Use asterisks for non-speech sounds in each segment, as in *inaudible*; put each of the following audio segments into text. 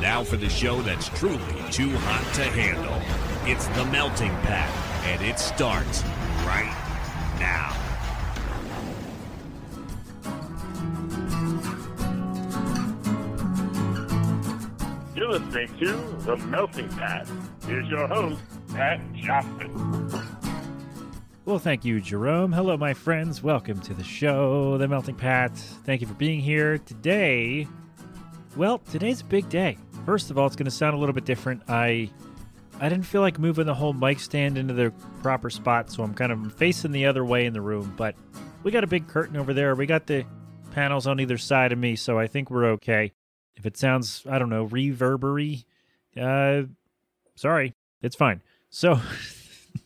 Now for the show that's truly too hot to handle. It's The Melting Pat, and it starts right now. You're listening to The Melting Pat. Here's your host, Pat Johnson. Well, thank you, Jerome. Hello, my friends. Welcome to the show, The Melting Pat. Thank you for being here. Today, well, today's a big day. First of all, it's going to sound a little bit different. I I didn't feel like moving the whole mic stand into the proper spot, so I'm kind of facing the other way in the room. But we got a big curtain over there. We got the panels on either side of me, so I think we're okay. If it sounds, I don't know, reverbery, uh, sorry, it's fine. So,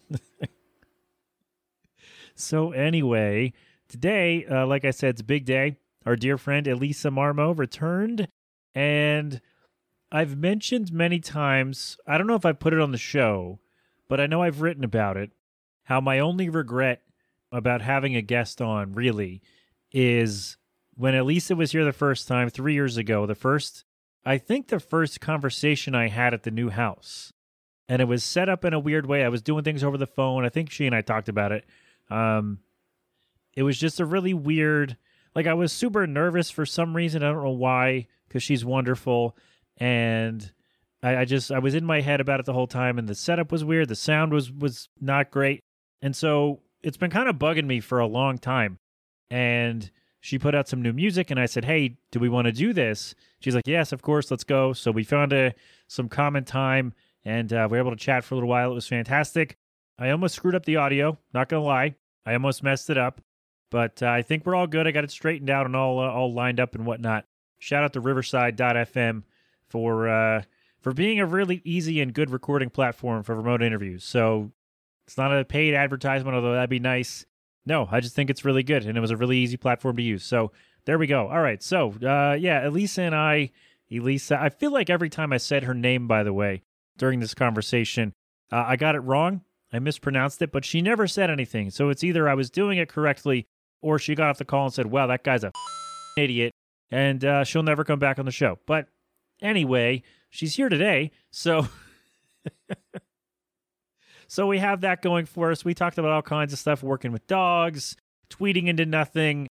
*laughs* so anyway, today, uh, like I said, it's a big day. Our dear friend Elesa Marmo returned, and I've mentioned many times. I don't know if I put it on the show, but I know I've written about it. How my only regret about having a guest on really is when Elesa was here the first time three years ago. The first, I think, the first conversation I had at the new house, and it was set up in a weird way. I was doing things over the phone. I think she and I talked about it. Um, it was just a really weird. Like I was super nervous for some reason. I don't know why, because she's wonderful and I, I just I was in my head about it the whole time, and the setup was weird. The sound was was not great, and so it's been kind of bugging me for a long time. And she put out some new music, and I said, "Hey, do we want to do this?" She's like, "Yes, of course, let's go." So we found a some common time, and uh, we were able to chat for a little while. It was fantastic. I almost screwed up the audio. Not gonna lie, I almost messed it up, but uh, I think we're all good. I got it straightened out and all uh, all lined up and whatnot. Shout out to Riverside.fm for uh, for being a really easy and good recording platform for remote interviews. So it's not a paid advertisement, although that'd be nice. No, I just think it's really good, and it was a really easy platform to use. So there we go. All right, so uh, yeah, Elesa and I, Elesa, I feel like every time I said her name, by the way, during this conversation, uh, I got it wrong. I mispronounced it, but she never said anything. So it's either I was doing it correctly, or she got off the call and said, "Wow, that guy's a idiot," and uh, she'll never come back on the show. But anyway, she's here today, so *laughs* so we have that going for us. We talked about all kinds of stuff, working with dogs, tweeting into nothing,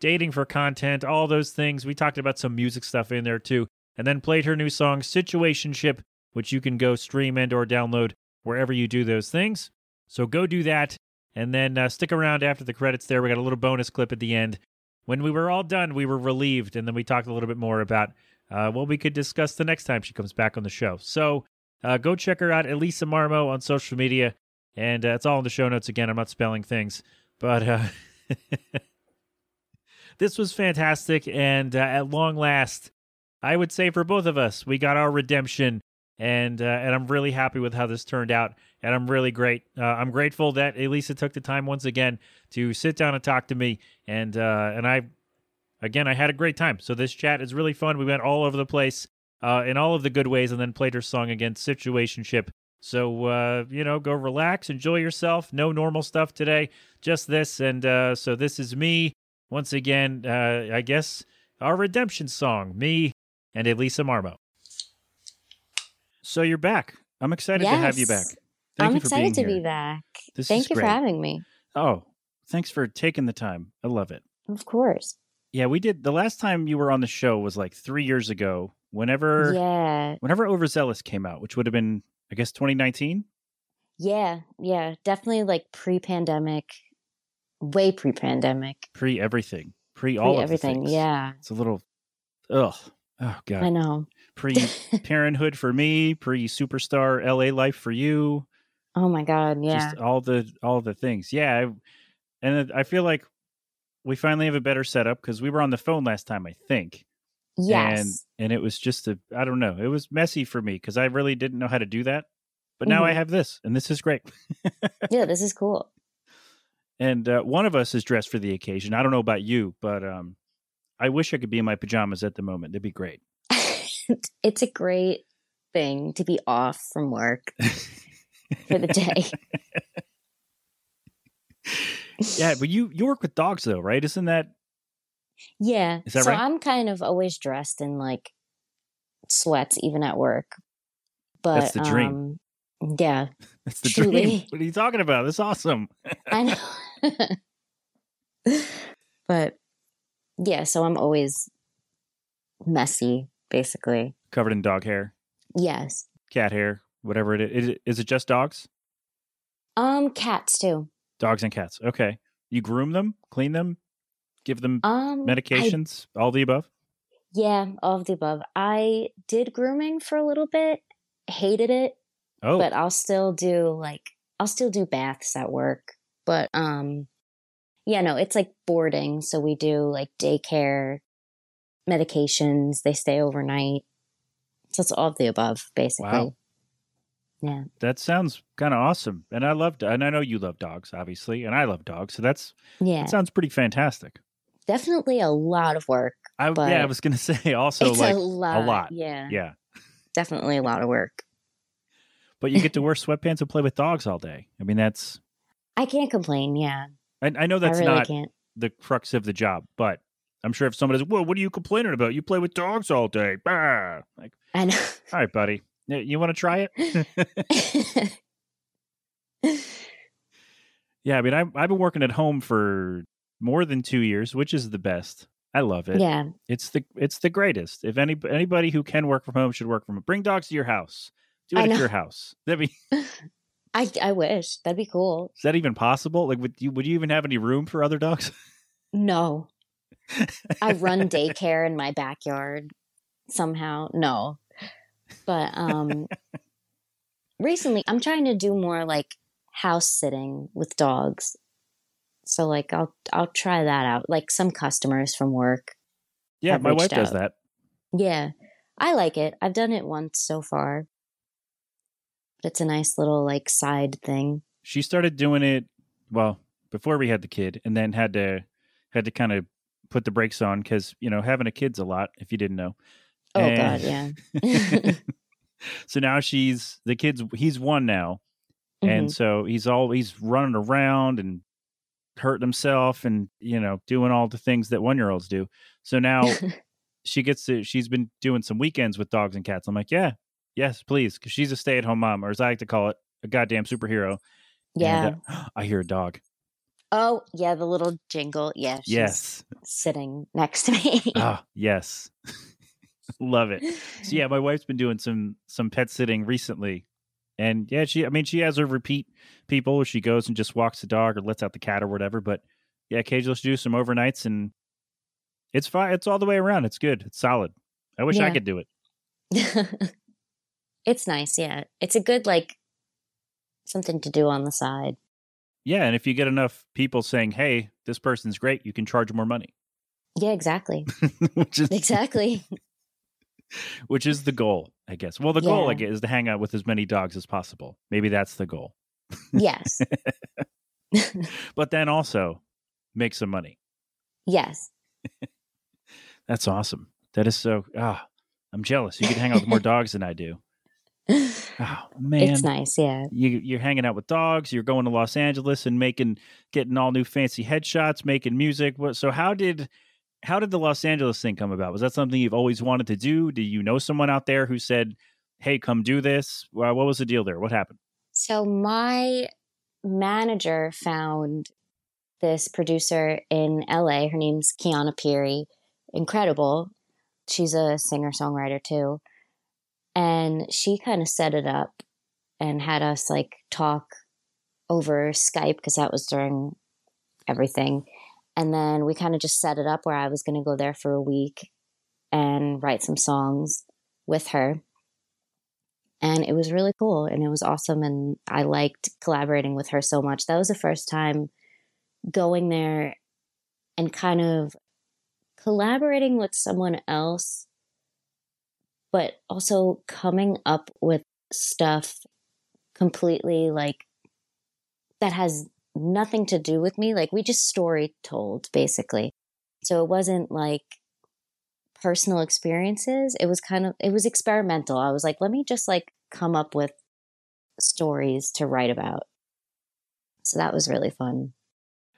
dating for content, all those things. We talked about some music stuff in there too, and then played her new song "Situationship," which you can go stream and or download wherever you do those things. So go do that, and then uh, stick around after the credits. There, we got a little bonus clip at the end. When we were all done, we were relieved, and then we talked a little bit more about uh, well, we could discuss the next time she comes back on the show. So uh, go check her out, Elesa Marmo, on social media. And uh, it's all in the show notes again. I'm not spelling things. But uh, *laughs* this was fantastic. And uh, at long last, I would say for both of us, we got our redemption. And, uh, and I'm really happy with how this turned out. And I'm really great. I'm grateful that Elesa took the time once again to sit down and talk to me. And, and I again, I had a great time. So this chat is really fun. We went all over the place uh, in all of the good ways, and then played her song again, "Situationship." So uh, you know, go relax, enjoy yourself. No normal stuff today, just this. And uh, so this is me once again. Uh, I guess our redemption song, me and Elesa Marmo. So you're back. I'm excited yes. to have you back. Thank I'm you excited to here. be back. This Thank you great. for having me. Oh, thanks for taking the time. I love it. Of course. Yeah, we did. The last time you were on the show was like three years ago. Whenever, yeah, whenever Overzealous came out, which would have been, I guess, 2019. Yeah, yeah, definitely like pre-pandemic, way pre-pandemic, pre everything, pre all everything. Yeah, it's a little, ugh, oh god, I know. Pre Parenthood for me, pre Superstar LA Life for you. Oh my god, yeah, Just all the all the things. Yeah, I, and I feel like we finally have a better setup because we were on the phone last time, I think. Yes. And and it was just a I don't know. It was messy for me because I really didn't know how to do that. But now mm-hmm. I have this, and this is great. *laughs* yeah, this is cool. And uh, one of us is dressed for the occasion. I don't know about you, but um, I wish I could be in my pajamas at the moment. That'd be great. *laughs* it's a great thing to be off from work for the day *laughs* yeah, *laughs* but you you work with dogs though, right? Isn't that? Yeah. Is that so right? I'm kind of always dressed in like sweats even at work. But That's the dream. Um, yeah, *laughs* That's the Truly. dream. What are you talking about? That's awesome. I know. *laughs* but yeah, so I'm always messy, basically. Covered in dog hair, Yes. cat hair, whatever it is. Is it, is it just dogs? Um, cats too. Dogs and cats. Okay. You groom them, clean them, give them Um, I- medications, all the above? yeah, all of the above. I did grooming for a little bit, hated it, Oh, but I'll still do like I'll still do baths at work. But um yeah, no, it's like boarding, so we do like daycare, medications, they stay overnight. So it's all of the above basically. Wow. Yeah. that sounds kind of awesome. And I love, and I know you love dogs, obviously, and I love dogs. So that's, Yeah. that sounds pretty fantastic. Definitely a lot of work. I, yeah, I was going *laughs* to say also it's like a lot. lot. Yeah. Yeah. Definitely a lot of work. But you get to *laughs* wear sweatpants and play with dogs all day. I mean, that's, I can't complain, yeah. I, I know that's I really not can't. the crux of the job, but I'm sure if somebody says, well, what are you complaining about? You play with dogs all day. Bah. Like, I know. *laughs* all right, buddy. You want to try it? *laughs* yeah. I mean, I've, I've been working at home for more than two years, which is the best. I love it. yeah. It's the it's the greatest. If any anybody who can work from home should work from home. Bring dogs to your house. Do it I at know. your house. That'd be *laughs* I I wish. That'd be cool. is that even possible? Like would you would you even have any room for other dogs? No. I run *laughs* daycare in my backyard somehow. No. But um recently I'm trying to do more like house sitting with dogs. So like I'll I'll try that out. Like some customers from work. yeah, my wife reached does that. Yeah. I like it. I've done it once so far. But it's a nice little like side thing. She started doing it well before we had the kid, and then had to had to kind of put the brakes on because you know having a kid's a lot. If you didn't know. Oh And- god, yeah. *laughs* *laughs* so now she's the kid's he's one now, Mm-hmm. and so he's all he's running around and hurting himself and you know doing all the things that one year olds do so now *laughs* she gets to she's been doing some weekends with dogs and cats i'm like yeah yes please because she's a stay-at-home mom or as i like to call it a goddamn superhero yeah. And, uh, *gasps* i hear a dog Oh, yeah, the little jingle. Yeah, she's yes sitting next to me. ah yes love it so yeah *laughs* my wife's been doing some some pet sitting recently and yeah she i mean she has her repeat people where she goes and just walks the dog or lets out the cat or whatever but yeah occasionally she do some overnights and it's fine it's all the way around it's good it's solid i wish i could do it *laughs* it's nice, yeah. It's a good like something to do on the side. yeah and if you get enough people saying hey this person's great you can charge more money Yeah, exactly. *laughs* which is Exactly. *laughs* which is the goal i guess well the goal i guess is to hang out with as many dogs as possible maybe that's the goal yes. *laughs* but then also make some money Yes. *laughs* That's awesome. That is so. Ah, I'm jealous. You to hang out with more dogs than I do. Oh man, It's nice, yeah. you you're hanging out with dogs. You're going to Los Angeles and making getting all new fancy headshots, making music. What? So how did how did the Los Angeles thing come about? Was that something you've always wanted to do? Do you know someone out there who said, "Hey, come do this"? Well, what was the deal there? What happened? So my manager found this producer in LA. Her name's Kiana Peary. Incredible. She's a singer songwriter too. And she kind of set it up and had us like talk over Skype because that was during everything. And then we kind of just set it up where I was going to go there for a week and write some songs with her. And it was really cool and it was awesome and i liked collaborating with her so much. That was the first time going there and kind of collaborating with someone else but also coming up with stuff completely like that has nothing to do with me like we just story told basically so it wasn't like personal experiences it was kind of it was experimental i was like let me just like come up with stories to write about so that was really fun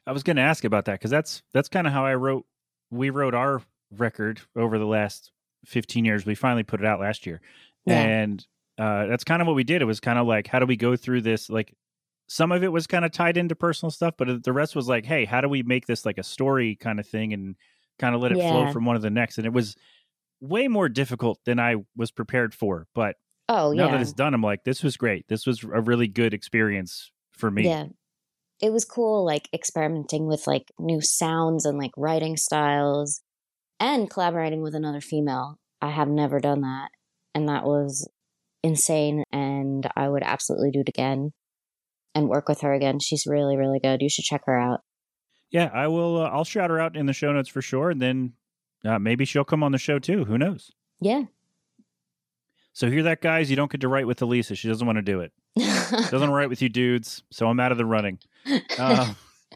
I was going to ask about that because that's that's kind of how I wrote. We wrote our record over the last 15 years. We finally put it out last year. Yeah. And uh, that's kind of what we did. It was kind of like, how do we go through this? Like, some of it was kind of tied into personal stuff, but uh, the rest was like, hey, how do we make this like a story kind of thing and kind of let it flow from one to the next? And it was way more difficult than I was prepared for. But Oh now yeah. that it's done, I'm like, this was great. This was a really good experience for me. Yeah. It was cool like experimenting with like new sounds and like writing styles and collaborating with another female. I have never done that. And that was insane and I would absolutely do it again and work with her again. She's really really good. You should check her out. Yeah, I will. Uh, I'll shout her out in the show notes for sure, and then uh, maybe she'll come on the show too. Who knows? Yeah. So hear that, guys? You don't get to write with Elesa. She doesn't want to do it. *laughs* Doesn't write with you dudes. So I'm out of the running. Uh,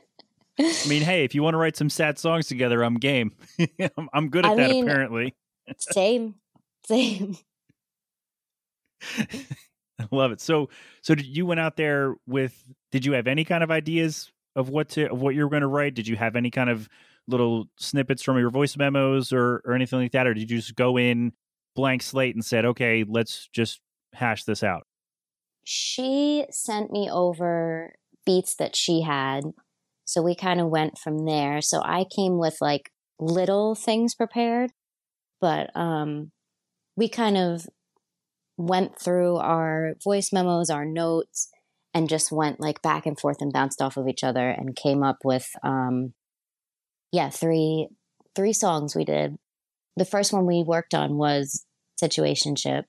*laughs* I mean, hey, if you want to write some sad songs together, I'm game. *laughs* I'm, I'm good at I that. mean- apparently, same. Same. *laughs* I love it. So, so did you went out there with? Did you have any kind of ideas of what to of what you were going to write? Did you have any kind of little snippets from your voice memos or or anything like that, or did you just go in blank slate and said, okay, let's just hash this out? she sent me over beats that she had. So we kind of went from there. So I came with like little things prepared, but um we kind of went through our voice memos, our notes and just went like back and forth and bounced off of each other and came up with um yeah, three three songs we did. The first one we worked on was Situationship.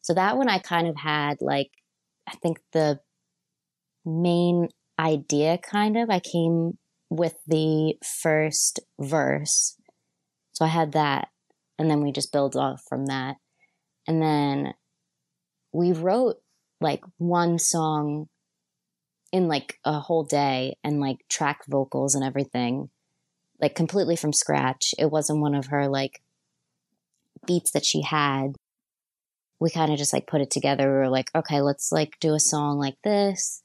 So that one I kind of had like I think the main idea kind of I came with the first verse. So I had that and then we just build off from that. And then we wrote like one song in like a whole day and like track vocals and everything like completely from scratch. It wasn't one of her like beats that she had we kind of just like put it together. We were like, okay, let's like do a song like this,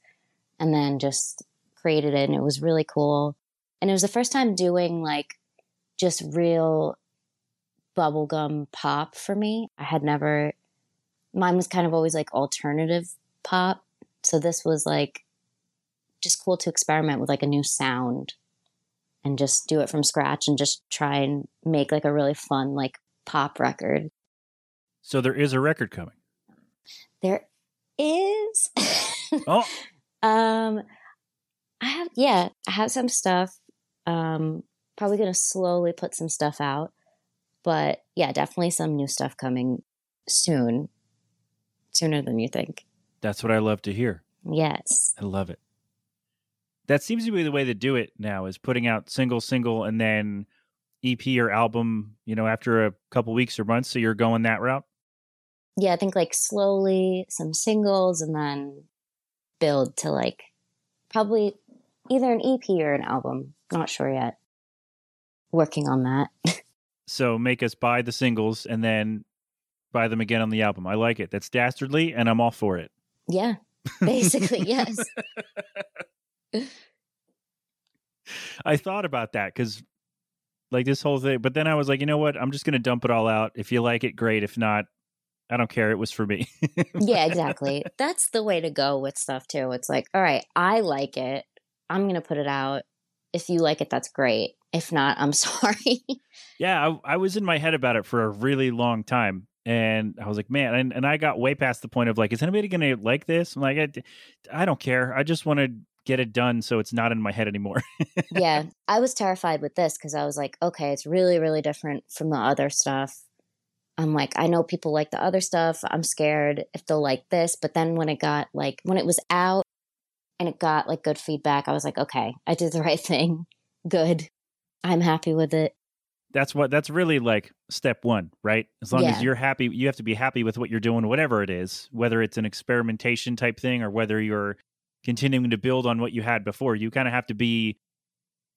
and then just created it, and it was really cool. And it was the first time doing like just real bubblegum pop for me. I had never, mine was kind of always like alternative pop. So this was like just cool to experiment with like a new sound and just do it from scratch and just try and make like a really fun like pop record. So there is a record coming. There is. *laughs* Oh, um, I have yeah, I have some stuff. Um, probably gonna slowly put some stuff out, but yeah, definitely some new stuff coming soon, sooner than you think. that's what I love to hear. Yes. I love it. That seems to be the way to do it now is putting out single, single, and then EP or album, you know, after a couple weeks or months. So you're going that route? Yeah, I think like slowly some singles and then build to like probably either an EP or an album. Not sure yet. Working on that. *laughs* So make us buy the singles and then buy them again on the album. I like it. That's dastardly, and I'm all for it. yeah. Basically, *laughs* yes. I thought about that because, like, this whole thing, but then I was like, you know what? I'm just going to dump it all out. If you like it, great. If not, I don't care. It was for me. yeah, *laughs* exactly. That's the way to go with stuff too. It's like, all right, I like it. I'm going to put it out. If you like it, that's great. If not, I'm *laughs* sorry. yeah, I, I was in my head about it for a really long time. And I was like, man, and, and I got way past the point of like, is anybody going to like this? I'm like, I, I don't care. I just want to get it done so it's not in my head anymore. *laughs* yeah, I was terrified with this because I was like, okay, it's really, really different from the other stuff. I'm like, I know people like the other stuff. I'm scared if they'll like this. But then when it got like, when it was out and it got like good feedback, I was like, okay, I did the *laughs* right thing. Good. I'm happy with it. That's what that's really like step one, right? As long as you're happy, you have to be happy with what you're doing, whatever it is, whether it's an experimentation type thing or whether you're continuing to build on what you had before. You kind of have to be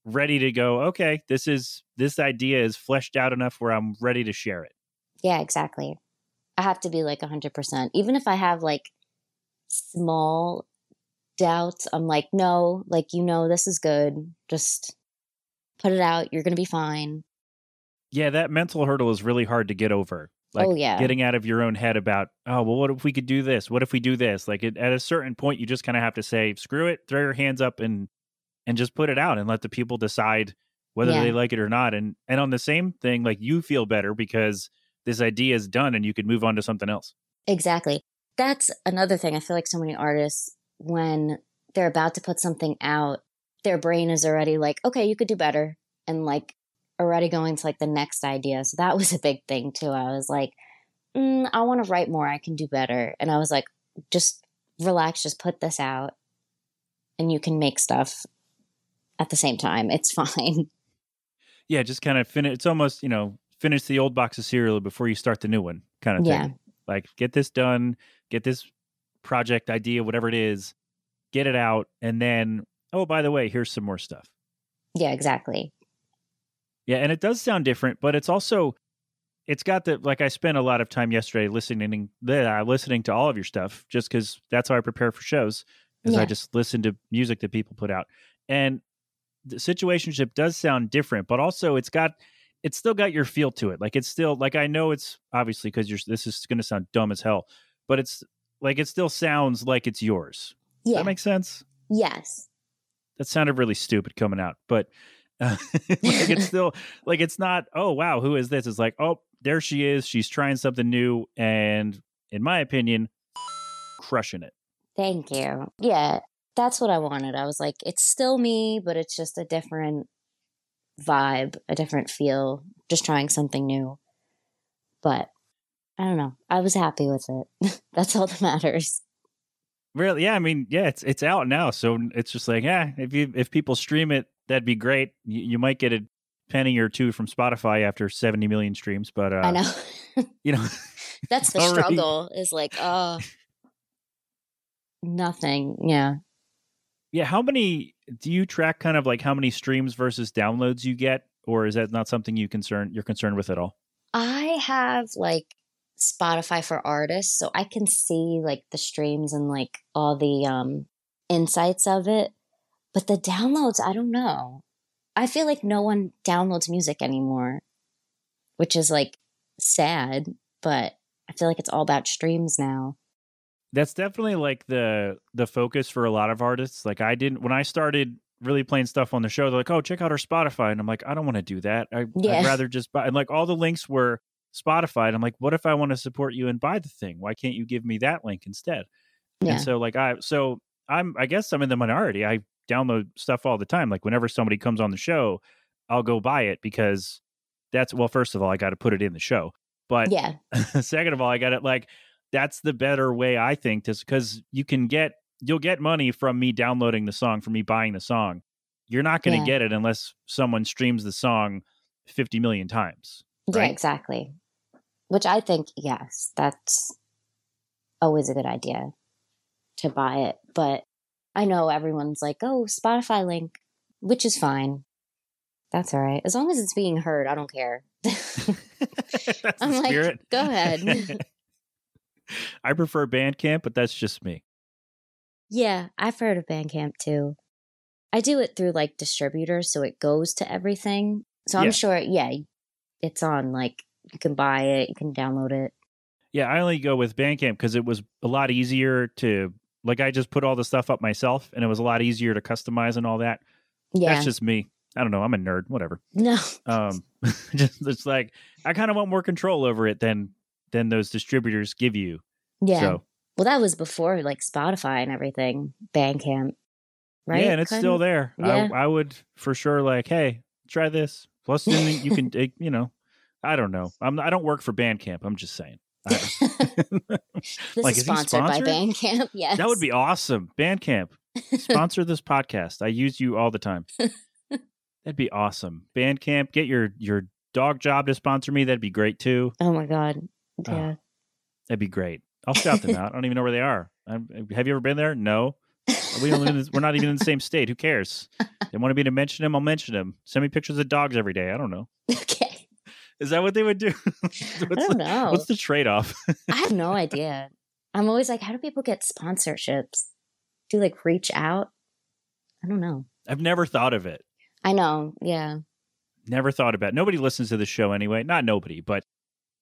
ready to go, okay, this is this idea is fleshed out enough where I'm ready to share it. Yeah, exactly. I have to be like 100%. Even if I have like small doubts, I'm like, no, like, you know, this is good. Just put it out. You're going to be fine. Yeah, that mental hurdle is really hard to get over. Like Oh, yeah. getting out of your own head about, oh, well, what if we could do this? What if we do this? Like it, at a certain point, you just kind of have to say, screw it, throw your hands up and and just put it out and let the people decide whether Yeah. they like it or not. And and on the same thing, like you feel better because this idea is done and you could move on to something else. Exactly. That's another thing. I feel like so many artists, when they're about to put something out, their brain is already like, okay, you could do better. And like already going to like the next idea. So that was a big thing too. I was like, mm, I want to write more. I can do better. And I was like, just relax, just put this out and you can make stuff at the same time. It's *laughs* fine. Yeah, just kind of finish. It's almost you know finish the old box of cereal before you start the new one, kind of Yeah. thing. Like get this done, get this project idea, whatever it is, get it out, and then oh by the way, here's some more stuff. Yeah, exactly. Yeah, and it does sound different, but it's also it's got the like I spent a lot of time yesterday listening uh, listening to all of your stuff just because that's how I prepare for shows. Is I just listen to music that people put out, and the situationship does sound different, but also it's got it's still got your feel to it. Like it's still like I know it's obviously because you're this is going to sound dumb as hell, but it's like it still sounds like it's yours. Yeah. that make sense? yes. that sounded really stupid coming out, but *laughs* like it's still like it's not. Oh wow, who is this? It's like oh, there she is. She's trying something new, and in my opinion, crushing it. Thank you. Yeah, that's what I wanted. I was like, it's still me, but it's just a different vibe, a different feel, just trying something new. But I don't know. I was happy with it. *laughs* that's all that matters. Really? Yeah. I mean, yeah, it's it's out now, so it's just like, yeah, if you if people stream it, that'd be great. You, you might get a penny or two from Spotify after seventy million streams, but uh, I know. *laughs* you know, *laughs* that's the already- struggle is like, oh, nothing. Yeah. yeah. How many do you track? Kind of like how many streams versus downloads you get, or is that not something you concern you're concerned with at all? I have like Spotify for artists, so I can see like the streams and like all the um insights of it. But the downloads, I don't know. I feel like no one downloads music anymore, which is like sad, but I feel like it's all about streams now. that's definitely like the the focus for a lot of artists like i didn't when i started really playing stuff on the show they're like oh check out our spotify and i'm like i don't want to do that I, Yeah. i'd rather just buy and like all the links were spotify and i'm like what if i want to support you and buy the thing why can't you give me that link instead Yeah. and so like i so i'm i guess i'm in the minority i download stuff all the time like whenever somebody comes on the show i'll go buy it because that's well first of all i got to put it in the show but Yeah. *laughs* second of all, I got it like that's the better way I think to because you can get you'll get money from me downloading the song, from me buying the song. You're not going to Yeah. get it unless someone streams the song 50 million times. Yeah, Right. exactly. Which I think, yes, that's always a good idea to buy it. But I know everyone's like, oh, Spotify link, which is fine. That's all right. As long as it's being heard, I don't care. *laughs* *laughs* I'm like, spirit. go ahead. *laughs* I prefer Bandcamp, but that's just me. yeah, I've heard of Bandcamp too. I do it through like distributors, so it goes to everything. So I'm Yeah. sure, yeah, it's on like you can buy it, you can download it. Yeah, I only go with Bandcamp because it was a lot easier to like. I just put all the stuff up myself, and it was a lot easier to customize and all that. Yeah. That's just me. I don't know. I'm a nerd. Whatever. no. um *laughs* just it's like i kind of want more control over it than than those distributors give you Yeah. so Well, that was before like Spotify and everything, Bandcamp, right? yeah and it's Kind still of? there Yeah. I, I would for sure like hey try this plus you can *laughs* you know i don't know i'm i don't work for bandcamp i'm just saying *laughs* *laughs* This Like, is sponsored by? Bandcamp. Yes, *laughs* that would be awesome bandcamp sponsor this podcast i use you all the time that'd be awesome bandcamp get your your dog job to sponsor me that'd be great too Oh my god. Oh, Yeah. That'd be great. I'll shout them out. I don't even know where they are. I'm, uh, have you ever been there? No. We don't live in this, we're not even in the same state. Who cares? They wanted me to mention them. I'll mention them. Send me pictures of dogs every day. I don't know. okay. Is that what they would do? *laughs* what's, I don't the, know. what's the trade off? I have no *laughs* idea. I'm always like, how do people get sponsorships? Do like reach out? I don't know. I've never thought of it. I know. Yeah. never thought about. it. Nobody listens to the show anyway. Not nobody, but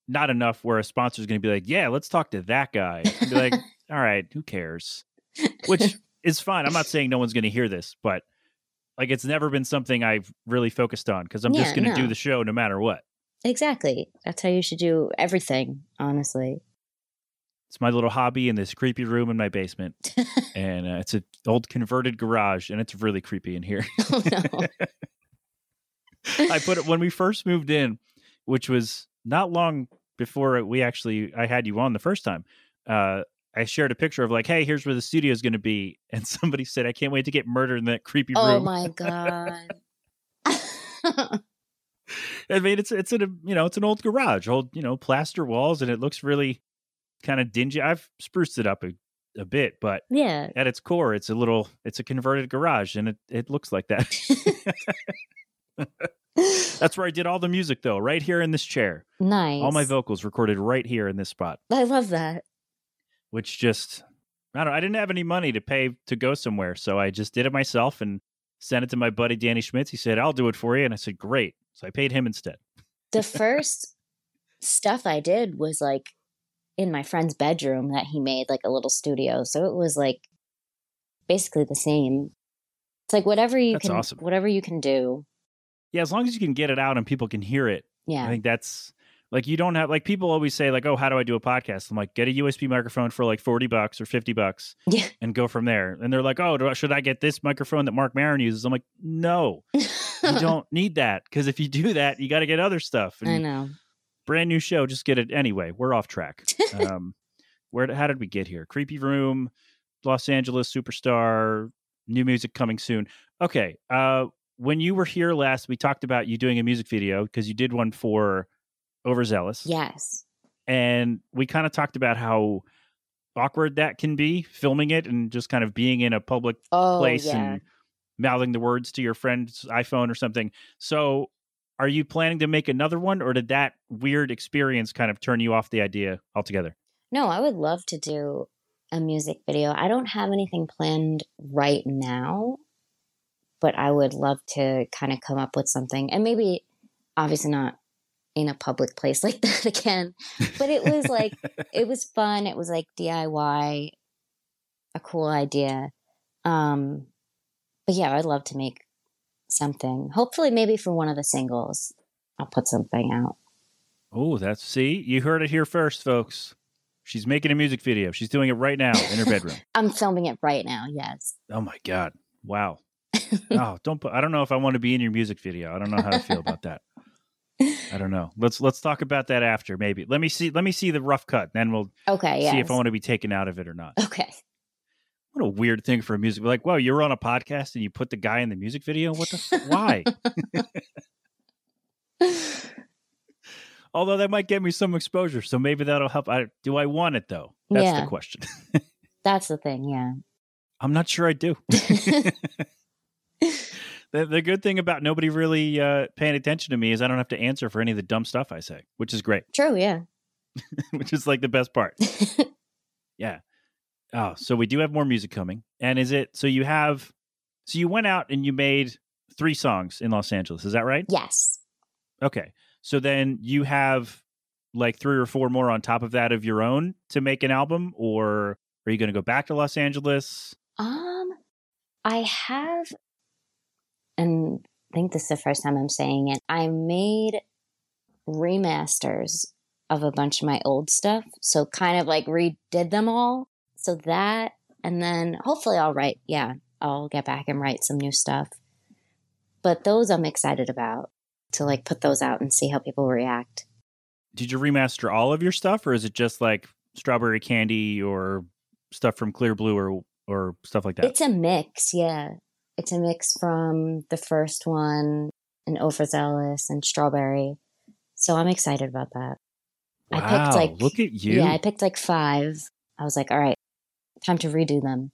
not enough where a sponsor is going to be like, "Yeah, let's talk to that guy." And be like, *laughs* "All right, who cares?" Which is fine. I'm not saying no one's going to hear this, but like it's never been something I've really focused on because I'm Yeah, just going to do the show no matter what. Exactly. That's how you should do everything, honestly. It's my little hobby in this creepy room in my basement, *laughs* and uh, it's an old converted garage, and it's really creepy in here. oh no. *laughs* I put it when we first moved in, which was not long before we actually I had you on the first time. Uh, I shared a picture of like, hey, here's where the studio is going to be, *laughs* and somebody said, I can't wait to get murdered in that creepy oh room. Oh my god. *laughs* I mean, it's it's in a you know it's an old garage, old you know plaster walls, and it looks really kind of dingy. I've spruced it up a, a bit, but yeah. at its core, it's a little it's a converted garage, and it it looks like that. *laughs* That's where I did all the music, though, right here in this chair. Nice. All my vocals recorded right here in this spot, I love that. which just I don't. I didn't have any money to pay to go somewhere, so I just did it myself and sent it to my buddy Danny Schmitz. He said, "I'll do it for you," and I said, "Great." So I paid him instead. The *laughs* first stuff I did was like in my friend's bedroom that he made like a little studio. So it was like basically the same. It's like whatever you That's can awesome. whatever you can do. Yeah, as long as you can get it out and people can hear it, Yeah. I think that's like you don't have like people always say like, "Oh, how do I do a podcast?" I'm like, "Get a USB microphone for like 40 bucks or 50 bucks Yeah. and go from there." And they're like, "Oh, do I, should I get this microphone that Marc Maron uses?" I'm like, "No. *laughs* You *laughs* don't need that because if you do that, you got to get other stuff." I know. brand new show, just get it anyway. We're off track. *laughs* um where how did we get here? Creepy Room, Los Angeles superstar, new music coming soon. Okay. Uh when you were here last, we talked about you doing a music video because you did one for Overzealous. Yes. And we kind of talked about how awkward that can be filming it and just kind of being in a public Oh place yeah. and mouthing the words to your friend's iPhone or something. So, are you planning to make another one, or did that weird experience kind of turn you off the idea altogether? No, I would love to do a music video. I don't have anything planned right now, but I would love to kind of come up with something and maybe obviously not in a public place *laughs* like that again. But it was like it was fun. It was like DIY, a cool idea. Um but yeah, I'd love to make something. Hopefully maybe for one of the singles. I'll put something out. oh, that's see, you heard it here first, folks. She's making a music video. She's doing it right now in her bedroom. *laughs* I'm filming it right now, yes. oh my god! Wow. *laughs* oh, don't put. I don't know if I want to be in your music video. I don't know how to feel about that. I don't know. Let's let's talk about that after. Maybe let me see. Let me see the rough cut. Then we'll Okay, yes. see if I want to be taken out of it or not. Okay. What a weird thing for a music. Like, wow, you're on a podcast and you put the guy in the music video. What the? *laughs* Why? Although that might get me some exposure, so maybe that'll help. I, do I want it though? That's Yeah. the question. *laughs* That's the thing, yeah. I'm not sure I do. *laughs* the, the good thing about nobody really uh, paying attention to me is I don't have to answer for any of the dumb stuff I say, which is great, True, yeah. which is like the best part. Yeah. Oh, so we do have more music coming. And is it so you have so you went out and you made three songs in Los Angeles, is that right? yes. Okay. So then you have like three or four more on top of that of your own to make an album or are you going to go back to Los Angeles? Um I have and I think this is the first time I'm saying it. I made remasters of a bunch of my old stuff. So kind of like redid them all. So that and then hopefully I'll write yeah, I'll get back and write some new stuff. But those I'm excited about to like put those out and see how people react. Did you remaster all of your stuff or is it just like strawberry candy or stuff from Clear Blue or or stuff like that? It's a mix, yeah. It's a mix from the first one and Overzealous and Strawberry. So I'm excited about that. I picked, Wow, like- look at you. Yeah, I picked like five. I was like, all right, time to redo them.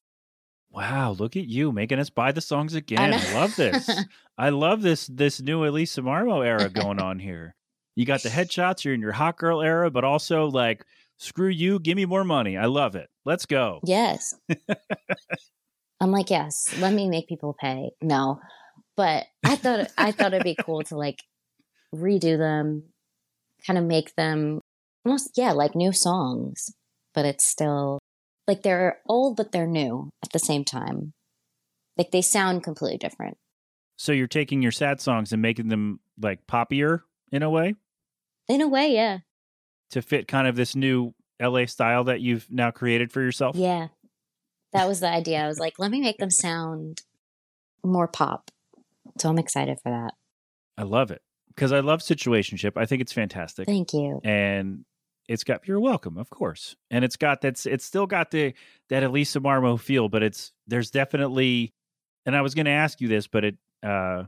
Wow, look at you making us buy the songs again. I, know. love this. *laughs* I love this this new Elesa Marmo era going on here. You got the *laughs* headshots, you're in your hot girl era, but also like screw you, give me more money. I love it. Let's go. Yes. *laughs* I'm like, yes, let me make people pay. No. But I thought I thought it'd be cool to like redo them, kind of make them almost, yeah, like new songs, but it's still like they're old, but they're new at the same time. Like they sound completely different. So you're taking your sad songs and making them like poppier in a way In a way, yeah. to fit kind of this new LA style that you've now created for yourself. Yeah. That was the idea. I was like, let me make them sound more pop. So I'm excited for that. I love it because I love situationship. I think it's fantastic. Thank you. and it's got you're welcome of course and it's got that's it's still got the that elesa marmo feel but it's there's definitely and i was going to ask you this but it uh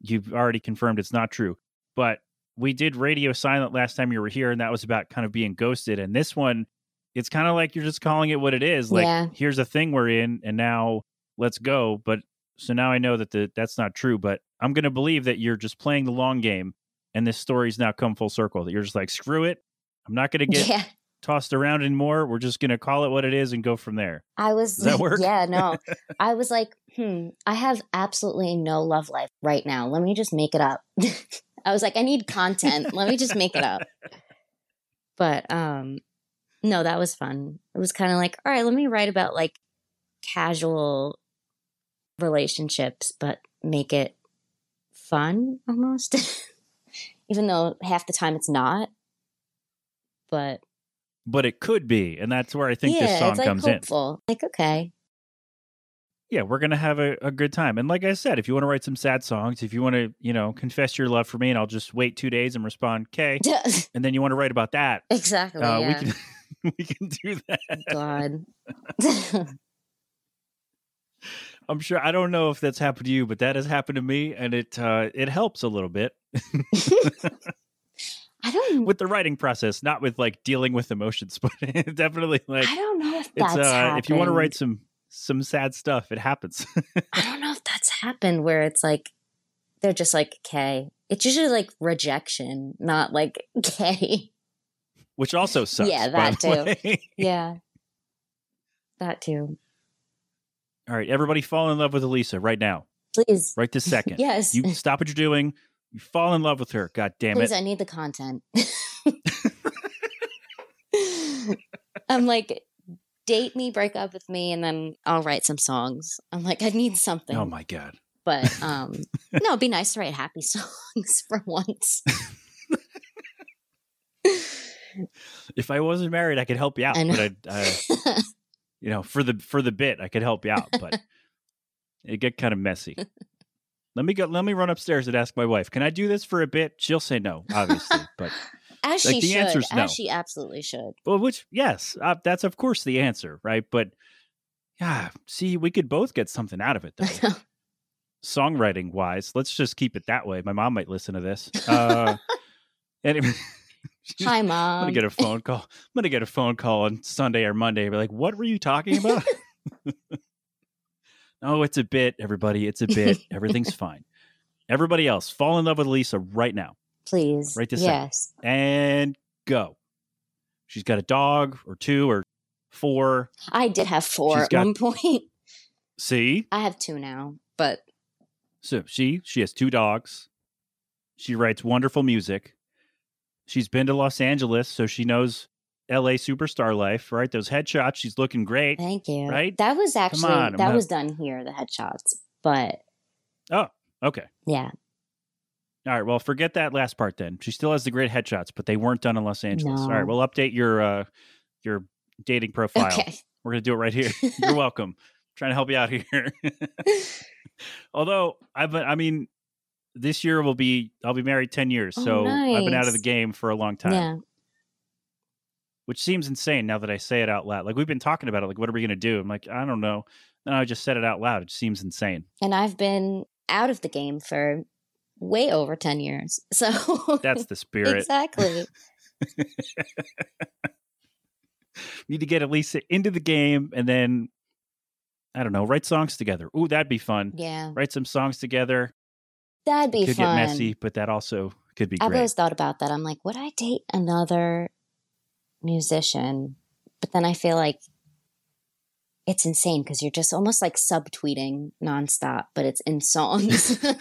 you've already confirmed it's not true but we did radio silent last time you were here and that was about kind of being ghosted and this one it's kind of like you're just calling it what it is like Yeah. here's a thing we're in and now let's go but so now i know that the, that's not true but i'm going to believe that you're just playing the long game and this story's now come full circle that you're just like screw it i'm not going *laughs* to get yeah. tossed around anymore we're just going to call it what it is and go from there I was Does that work? Yeah, no. *laughs* I was like, hmm, I have absolutely no love life right now. Let me just make it up. *laughs* I was like, I need content. Let me just make it up. But um no, that was fun. It was kind of like, all right, let me write about like casual relationships, but make it fun almost. Even though half the time it's not. But but it could be and that's where i think yeah, this song like comes in hopeful. Like, okay. yeah we're going to have a, a good time and like i said if you want to write some sad songs if you want to you know confess your love for me and i'll just wait two days and respond okay *laughs* and then you want to write about that exactly. uh, we can *laughs* we can do that God. *laughs* i'm sure i don't know if that's happened to you but that has happened to me and it uh it helps a little bit I don't. with the writing process not with like dealing with emotions *laughs* but definitely like I don't know if that's uh if you want to write some some sad stuff it happens I don't know *laughs* if that's happened where it's like they're just like K. It's usually like rejection, not like *laughs* K. which also sucks Yeah, that too. Yeah, that too. all right everybody fall in love with elesa right now Please. right this second Yes. you stop what you're doing you fall in love with her god damn Please, it I need the content. *laughs* I'm like, date me, break up with me, and then I'll write some songs. I'm like, I need something. oh my god But *laughs* um no, it'd be nice to write happy *laughs* songs for once. if i wasn't married i could help you out I but I, uh, you know for the for the bit i could help you out but it get kind of messy let me go let me run upstairs and ask my wife can i do this for a bit she'll say no obviously *laughs* but As Like, she the should. answer's no. As she absolutely should. well which yes uh, that's of course the answer right but yeah see we could both get something out of it though *laughs* songwriting wise let's just keep it that way my mom might listen to this *laughs* uh anyway Hi, mom. I'm gonna get a phone call. I'm gonna get a phone call on Sunday or Monday. Be like, "What were you talking about?" Oh, it's a bit, everybody. It's a bit. *laughs* Everything's fine. Everybody else, fall in love with Lisa right now Please. Right this second. yes. and go. She's got a dog or two or four. I did have four She's at got- one point. See, I have two now, but so she she has two dogs. She writes wonderful music. She's been to Los Angeles, so she knows L.A. superstar life. Right, those headshots. She's looking great. thank you. Right? That was actually on, that was done here, the headshots. But Oh, Okay. yeah. All right. Well, forget that last part then. She still has the great headshots, but they weren't done in Los Angeles. All right. We'll update your uh your dating profile. Okay. We're gonna do it right here. *laughs* You're welcome. trying to help you out here. *laughs* Although I've been, I mean, this year will be I'll be married ten years, Oh, so I've been out of the game for a long time. Yeah. Which seems insane now that I say it out loud. Like we've been talking about it. Like, what are we gonna do? I'm like, I don't know. And I just said it out loud. It seems insane. And I've been out of the game for way over 10 years. *laughs* So That's the *laughs* spirit. exactly. *laughs* need to get Elesa into the game and then I don't know, write songs together. Ooh, that'd be fun. Yeah. Write some songs together. That'd be could fun. get messy, but that also could be I've great. always thought about that. I'm like, would I date another musician? But then I feel like it's insane because you're just almost like subtweeting nonstop, but it's in songs. *laughs* *laughs*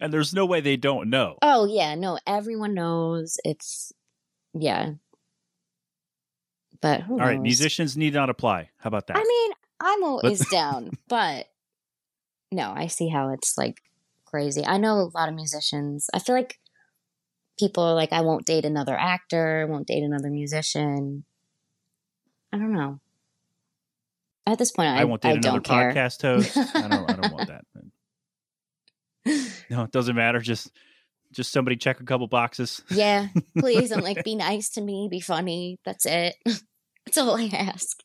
and there's no way they don't know. Oh yeah, no, everyone knows it's yeah. But who All right, knows? musicians need not apply. How about that? I mean, I'm always *laughs* down, but no, I see how it's like crazy. I know a lot of musicians. I feel like people are like, I won't date another actor, won't date another musician. I don't know. At this point, I, I won't date I another don't care. podcast host. I don't. I don't want *laughs* that. No, it doesn't matter. Just, just somebody check a couple boxes. Yeah, please, and like *laughs* be nice to me, be funny. That's it. *laughs* That's all I ask.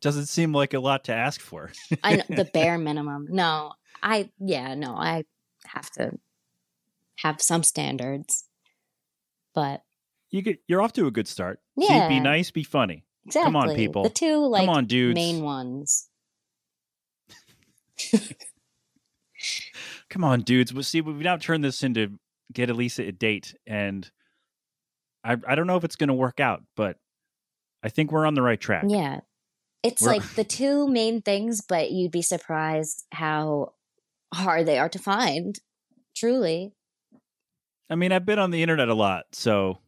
Doesn't seem like a lot to ask for. I know the bare minimum. No, I yeah, no, I have to have some standards. But You get. You're off to a good start. See, Yeah. be nice. Be funny. exactly, Come on, people. The two like Come on, dudes. main ones. *laughs* Come on, dudes. Well, see, we've now turned this into get Elesa a date, and I I don't know if it's going to work out, but I think we're on the right track. Yeah, it's We're- like the two main things, but you'd be surprised how hard they are to find. Truly, I mean, I've been on the internet a lot, so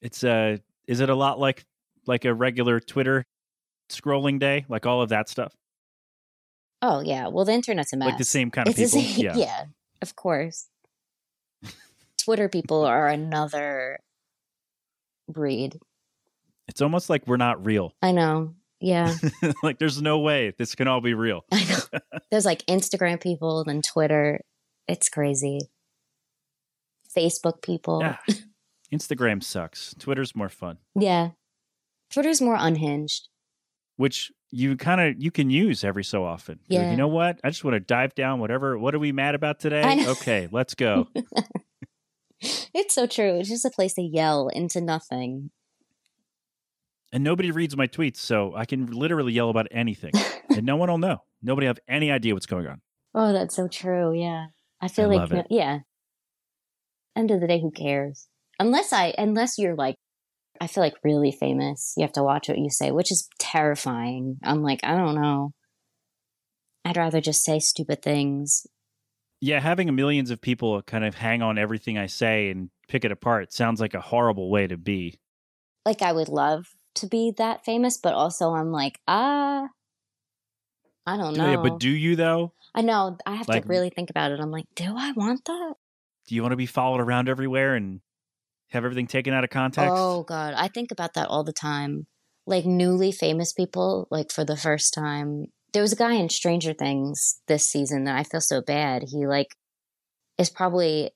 it's uh is it a lot like like a regular Twitter scrolling day, like all of that stuff? oh yeah. Well, the internet's a mess. Like the same kind of It's people? same- Yeah. yeah, of course. Twitter people are another breed. It's almost like we're not real. I know. Yeah, *laughs* like there's no way this can all be real. I know. *laughs* There's like Instagram people, then Twitter. It's crazy. Facebook people. Yeah. *laughs* Instagram sucks. Twitter's more fun. Yeah. Twitter's more unhinged. which you kind of you can use every so often. You're like, Yeah. you know what? I just want to dive down whatever. What are we mad about today? Okay, let's go. *laughs* It's so true. It's just a place to yell into nothing. and nobody reads my tweets, so I can literally yell about anything, *laughs* and no one will know. Nobody have any idea what's going on. Oh, that's so true. Yeah. I feel I like, yeah. End of the day, who cares? Unless I, unless you're like, I feel like really famous. You have to watch what you say, which is terrifying. I'm like, I don't know. I'd rather just say stupid things. Yeah, having millions of people kind of hang on everything I say and pick it apart sounds like a horrible way to be. Like, I would love to be that famous, but also I'm like, ah, I don't know. Yeah, but do you though? I know. I have Like- to really think about it. I'm like, do I want that? Do you want to be followed around everywhere and have everything taken out of context? Oh god, I think about that all the time. Like newly famous people, like for the first time. There was a guy in Stranger Things this season that I feel so bad. He like is probably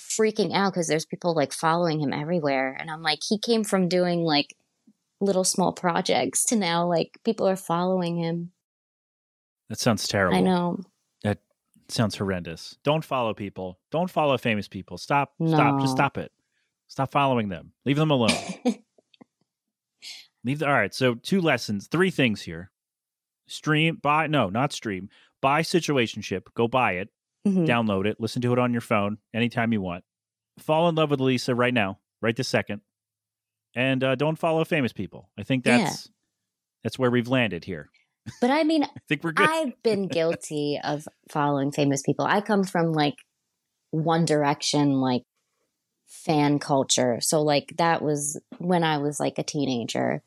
freaking out because there's people like following him everywhere, and I'm like, he came from doing like little small projects to now like people are following him. That sounds terrible. I know. Sounds horrendous. Don't follow people. Don't follow famous people. Stop. Stop. Just stop it. Stop following them. Leave them alone. *laughs* Leave the, all right. So two lessons, three things here. Stream, buy, no, not stream. Buy Situationship. Go buy it. Mhm. Download it. Listen to it on your phone anytime you want. Fall in love with Lisa right now, right this second. And uh, don't follow famous people. I think Yeah. that's that's where we've landed here. But I mean, *laughs* I think we're good. I've been guilty of following famous people. I come from like One Direction, like fan culture. So, like, that was when I was like a teenager,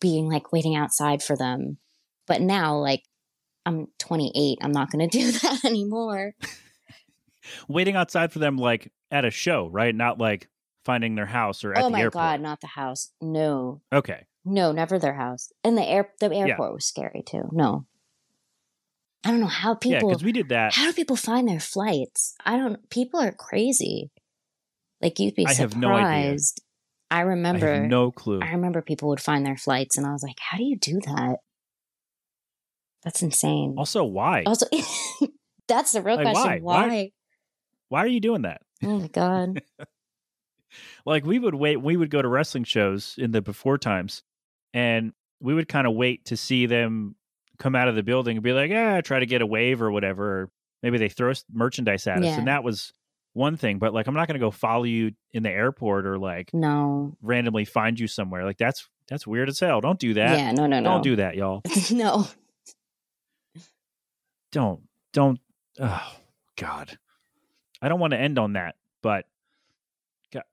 being like waiting outside for them. But now, like, I'm 28. I'm not going *laughs* to do that anymore. *laughs* Waiting outside for them like at a show, right? Not like finding their house or at oh the my. God, not the house. No, Okay. No, never their house. And the air, the airport was scary too. No. I don't know how Yeah, people. because we did that. How do people find their flights? I don't. People are crazy. Like you'd be I have surprised. no idea. I I remember. have no clue. I remember people would find their flights, and I was like, "How do you do that?" That's insane. Also, why? Also, *laughs* that's the real Like, question. Why? Why? Why are you doing that? Oh my god! *laughs* Like we would wait. We would go to wrestling shows in the before times, and we would kind of wait to see them come out of the building and be like, "Yeah, try to get a wave or whatever." Or maybe they throw merchandise at us, and that was one thing. But like, I'm not going to go follow you in the airport or like No. randomly find you somewhere. Like that's that's weird as hell. Don't do that. yeah. No. No. No. Don't do that, y'all. *laughs* no. Don't don't. Oh God, I don't want to end on that, but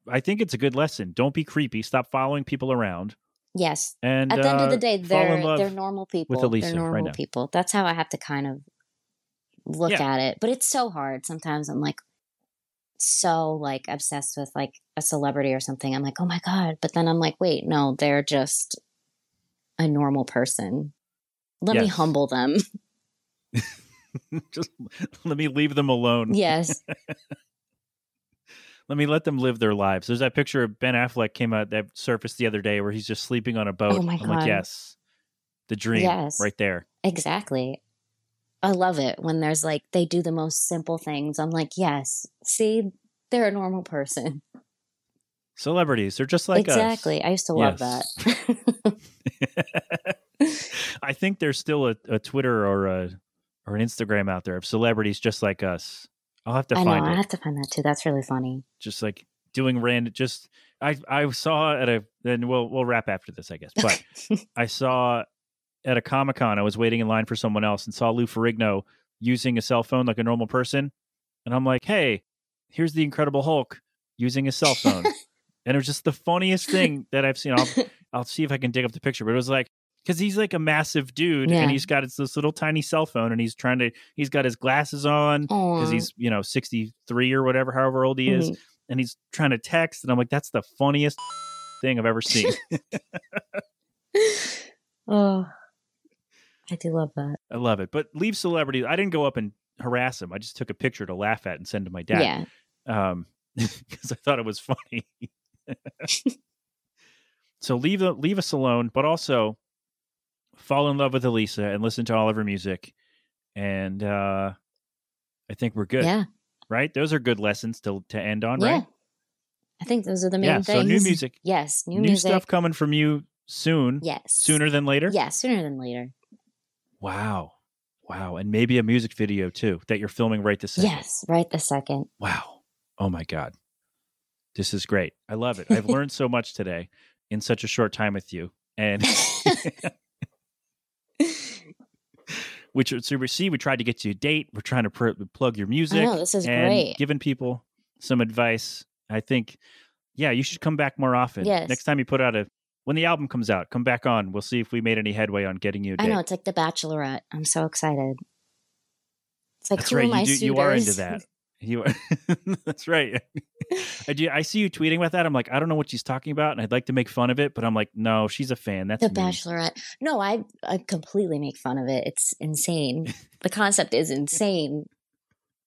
I think it's a good lesson. Don't be creepy. Stop following people around. Yes. And At the end of the uh, day, they're they're normal people. Elesa they're right normal now. people. That's how I have to kind of look Yeah. at it. But it's so hard. Sometimes I'm like so like obsessed with like a celebrity or something. I'm like, oh my God. But then I'm like, wait, no, they're just a normal person. Let me humble them. *laughs* Just let me leave them alone. yes. *laughs* Let me let them live their lives. There's that picture of Ben Affleck came out that surfaced the other day where he's just sleeping on a boat. Oh my I'm like, God. yes, the dream, Yes. right there. Exactly. I love it when there's like they do the most simple things. I'm like, yes, see, they're a normal person. Celebrities, they're just like us. exactly. I used to love Yes. that. *laughs* I think there's still a, a Twitter or a or an Instagram out there of celebrities just like us. I'll have to I know. find I have to find that too. That's really funny. Just like doing random. Just I I saw at a then we'll we'll wrap after this I guess. But *laughs* I saw at a Comic Con I was waiting in line for someone else and saw Lou Ferrigno using a cell phone like a normal person, and I'm like, hey, here's the Incredible Hulk using a cell phone. *laughs* and it was just the funniest thing that I've seen. I'll, *laughs* I'll see if I can dig up the picture, but it was like because he's like a massive dude Yeah. and he's got his, this little tiny cell phone and he's trying to he's got his glasses on because he's you know 63 or whatever however old he is Mhm. and he's trying to text and i'm like that's the funniest *laughs* thing i've ever seen *laughs* oh, I do love that. i love it but leave celebrities i didn't go up and harass him i just took a picture to laugh at and send to my dad Yeah. um *laughs* because i thought it was funny so leave the, leave us alone but also fall in love with elesa and listen to all of her music and uh i think we're good Yeah. right those are good lessons to to end on Yeah. right I think those are the main yeah things. so new music Yes. New, new, music. stuff coming from you soon Yes. sooner than later Yeah. Sooner than later. wow wow and maybe a music video too that you're filming right this second Yes. Right the second. wow oh my god this is great i love it i've learned so much today in such a short time with you and *laughs* *laughs* which we see we tried to get you a date we're trying to pr- plug your music know, this is and great. giving people some advice i think yeah you should come back more often Yes. next time you put out a when the album comes out come back on we'll see if we made any headway on getting you a date I know. It's like The Bachelorette. I'm so excited. It's like, That's who right. my You, do, suitors? you are into that. *laughs* You are. *laughs* That's right. I do. I see you tweeting about that. I'm like, I don't know what she's talking about, and I'd like to make fun of it, but I'm like, no, she's a fan. That's The me. Bachelorette. No, I I completely make fun of it. It's insane. the concept is insane.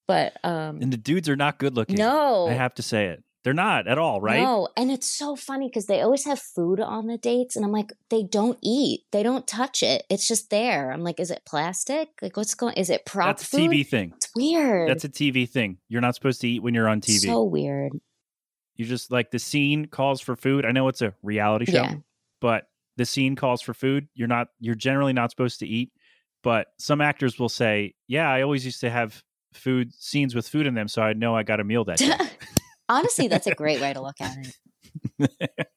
But um And the dudes are not good looking. no. I have to say it. They're not at all, right? No, and it's so funny because they always have food on the dates, and I'm like, they don't eat, they don't touch it. It's just there. I'm like, is it plastic? Like, what's going? Is it prop That's a? TV thing. It's weird. That's a TV thing. You're not supposed to eat when you're on TV. So weird. you just like the scene calls for food. I know it's a reality show, Yeah. but the scene calls for food. You're not. You're generally not supposed to eat. But some actors will say, "Yeah, I always used to have food scenes with food in them, so I know I got a meal that day." *laughs* Honestly, that's a great way to look at it. *laughs*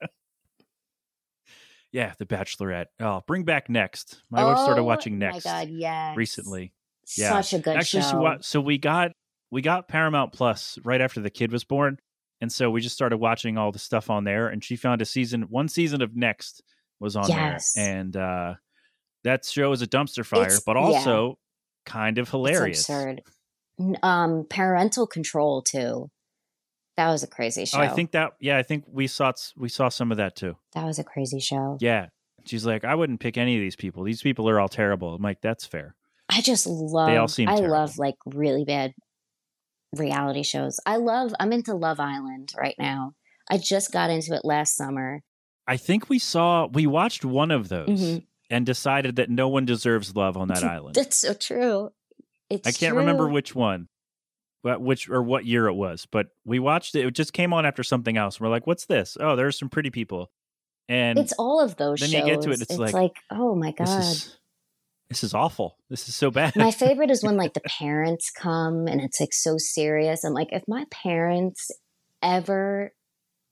Yeah, The Bachelorette. Oh, bring back Next. My wife started Oh watching Next My God, yes. recently. Yeah. Such a good Actually, show. so, so we got we got Paramount Plus right after the kid was born, and so we just started watching all the stuff on there. And she found a season, one season of Next was on Yes. there, and uh, that show is a dumpster fire, It's- but yeah. also kind of hilarious. Um, parental control too. That was a crazy show. Oh, I think that yeah, I think we saw we saw some of that too. that was a crazy show. Yeah, she's like, I wouldn't pick any of these people. These people are all terrible. I'm like, that's fair. I just love. they all seem I terrible. love like really bad reality shows. I love. I'm into Love Island right now. I just got into it last summer. I think we saw we watched one of those Mhm. and decided that no one deserves love on that *laughs* island. That's so true. It's I can't remember which one, which or what year it was. But we watched it. It just came on after something else. We're like, "What's this? Oh, there's some pretty people." And It's all of those then shows. you get to it, it's like, oh my this god. is this is awful. This is so bad. my favorite is when like the *laughs* parents come and it's like so serious. I'm like, if my parents ever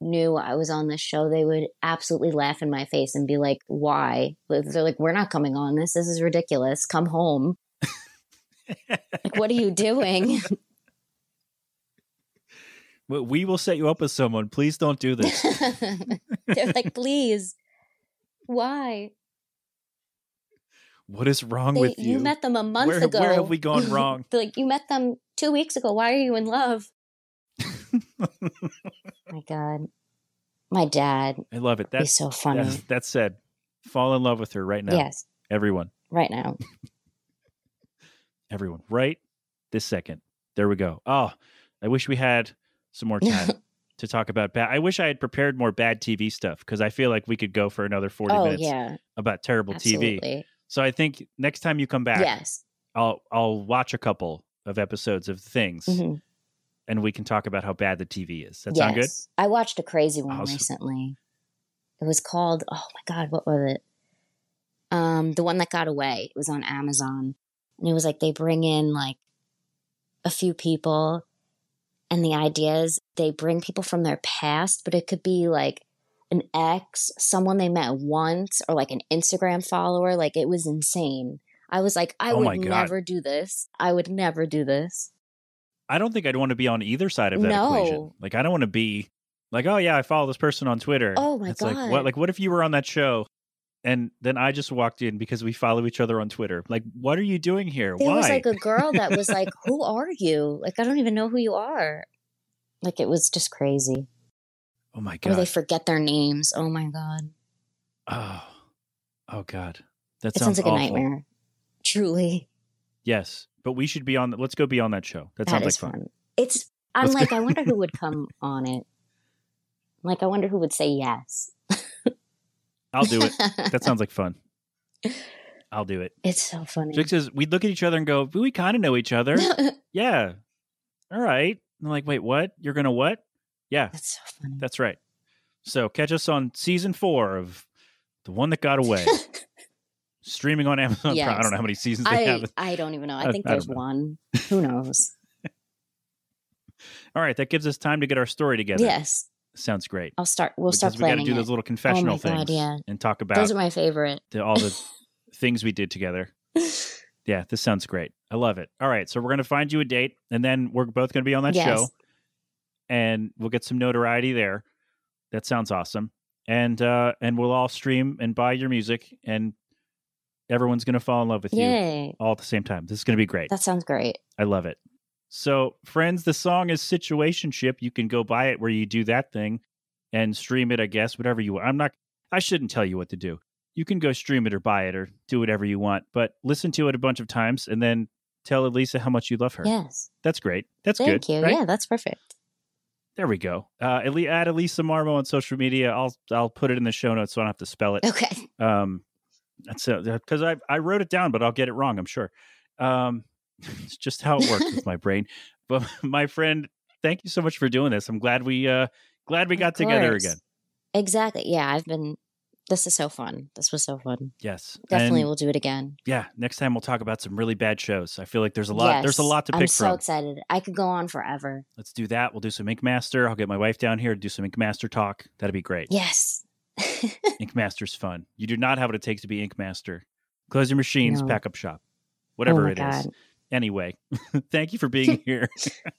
knew I was on this show, they would absolutely laugh in my face and be like, why? They're like, we're not coming on this. This is ridiculous. Come home. *laughs* like, what are you doing? *laughs* We- We will set you up with someone. Please don't do this. *laughs* They're like, please, why? what is wrong They- with you? you met them a month Where- ago. where have we gone *laughs* wrong? They're like, you met them two weeks ago. Why are you in love? *laughs* My God. My dad. I love it. He's That's so funny. that's, that said, fall in love with her right now. Yes, Everyone, right now. everyone, right this second. There we go. Oh, I wish we had some more time to talk about bad. I wish I had prepared more bad TV stuff because I feel like we could go for another forty oh, minutes yeah. about terrible TV. So I think next time you come back, Yes. I'll I'll watch a couple of episodes of things, Mhm. and we can talk about how bad the TV is. That sound good? Yes. I watched a crazy one Awesome. recently. It was called oh my god, what was it? Um, the one that got away. It was on Amazon. And it was like they bring in like a few people and the idea is they bring people from their past, but it could be like an ex, someone they met once, or like an Instagram follower. Like it was insane. I was like, I Oh would never do this. I would never do this. I don't think I'd want to be on either side of that No. equation. Like I don't want to be like, oh yeah, I follow this person on Twitter. Oh my it's like God. what like what if you were on that show and then I just walked in because we follow each other on Twitter. Like, what are you doing here? There Why? was like a girl that was like, *laughs* "Who are you? Like, I don't even know who you are." Like, it was just crazy. oh my god! Or they forget their names. Oh my god, oh. Oh god. That it sounds, sounds like a nightmare. Truly, Yes. But we should be on let's go be on that show. That that sounds like fun. fun. It's. I'm Let's go- like, I wonder who would *laughs* come on it. Like, I wonder who would say yes. *laughs* I'll do it. that sounds like fun. *laughs* I'll do it. It's so funny. Jake says we'd look at each other and go, we kind of know each other. *laughs* yeah. All right. And I'm like, wait, what? You're gonna what? Yeah, That's so funny. that's right. So catch us on season four of The One That Got Away. *laughs* streaming on Amazon Prime. I don't know how many seasons they I have. I don't even know. I- I think I there's know. one. Who knows? All right, that gives us time to get our story together. yes, Sounds great. I'll start. We'll Because start we got to do it. those little confessional God, things yeah. and talk about Those are my favorite. the, all the *laughs* things we did together. *laughs* Yeah, this sounds great. I love it. All right, so we're going to find you a date, and then we're both going to be on that Yes. show, and we'll get some notoriety there. That sounds awesome, and uh, and we'll all stream and buy your music, and everyone's going to fall in love with you all at the same time. This is going to be great. That sounds great. I love it. So, friends, the song is Situationship. You can go buy it where you do that thing and stream it, I guess, whatever you want. I'm not, I shouldn't tell you what to do. You can go stream it or buy it or do whatever you want, but listen to it a bunch of times and then tell Elesa how much you love her. Yes. That's great. That's Thank good. you. right? Yeah, that's perfect. There we go. Uh, add Elesa Marmo on social media. I'll I'll put it in the show notes so I don't have to spell it. Okay. Um, that's because I I wrote it down, but I'll get it wrong. I'm sure. Um, it's just how it works with my brain. But *laughs* my friend, thank you so much for doing this. I'm glad we uh glad we got together again. Exactly. Yeah, I've been. This is so fun. This was so fun. Yes, Definitely, And, we'll do it again. yeah, next time we'll talk about some really bad shows. I feel like there's a lot. There's a lot to pick from. I'm so from. excited. I could go on forever. Let's do that. We'll do some Ink Master. I'll get my wife down here to do some Ink Master talk. That'd be great. Yes. *laughs* Ink Master's fun. You do not have what it takes to be Ink Master. Close your machines, No. pack up shop, oh whatever my it is. Anyway, *laughs* thank you for being *laughs* here.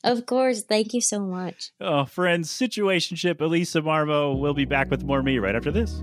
Of course. Thank you so much. Oh, friends, situationship. Elesa Marmo will be back with more me right after this.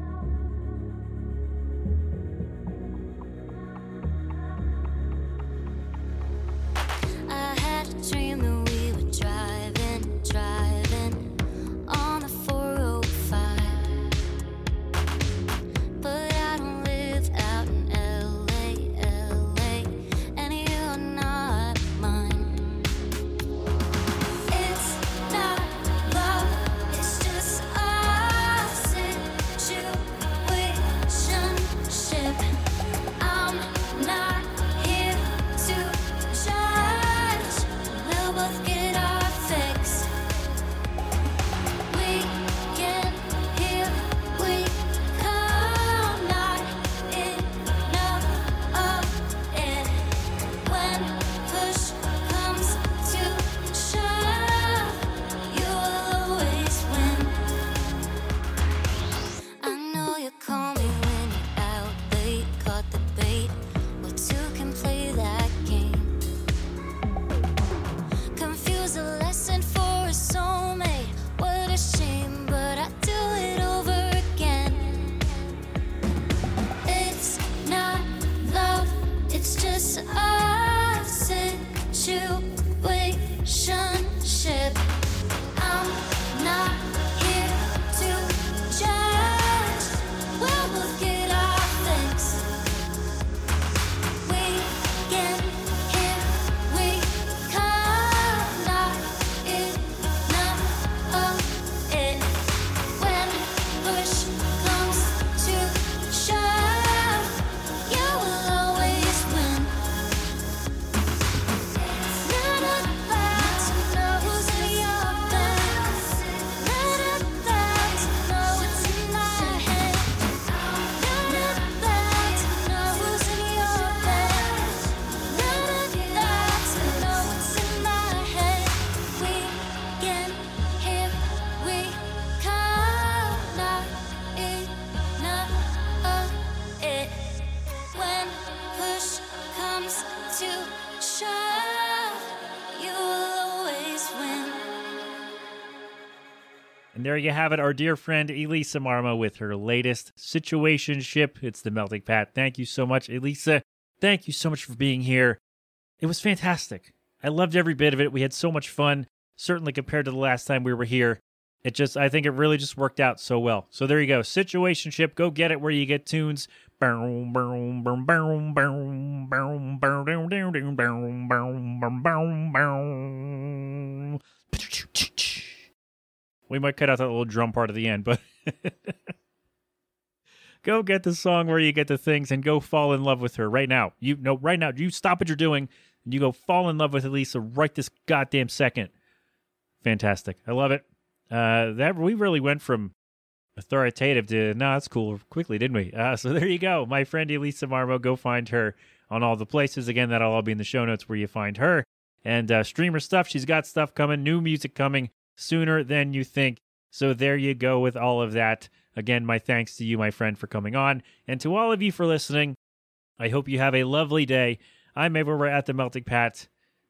There you have it, our dear friend Elesa Marmo with her latest situationship. It's the Melting Pat. Thank you so much, Elesa. Thank you so much for being here. It was fantastic. I loved every bit of it. We had so much fun, certainly compared to the last time we were here. It just, I think it really just worked out so well. So there you go. Situationship. Go get it where you get tunes. *laughs* We might cut out that little drum part at the end, but *laughs* go get the song where you get the things and go fall in love with her right now. You know, right now, you stop what you're doing and you go fall in love with Elesa right this goddamn second. Fantastic. I love it. Uh, that we really went from authoritative to no, that's cool quickly, didn't we? Uh, so there you go, my friend Elesa Marmo. Go find her on all the places. Again, that'll all be in the show notes where you find her and uh, streamer stuff. She's got stuff coming, new music coming sooner than you think. So there you go with all of that. Again, my thanks to you, my friend, for coming on, and to all of you for listening. I hope you have a lovely day. I'm over at the Melting Pat.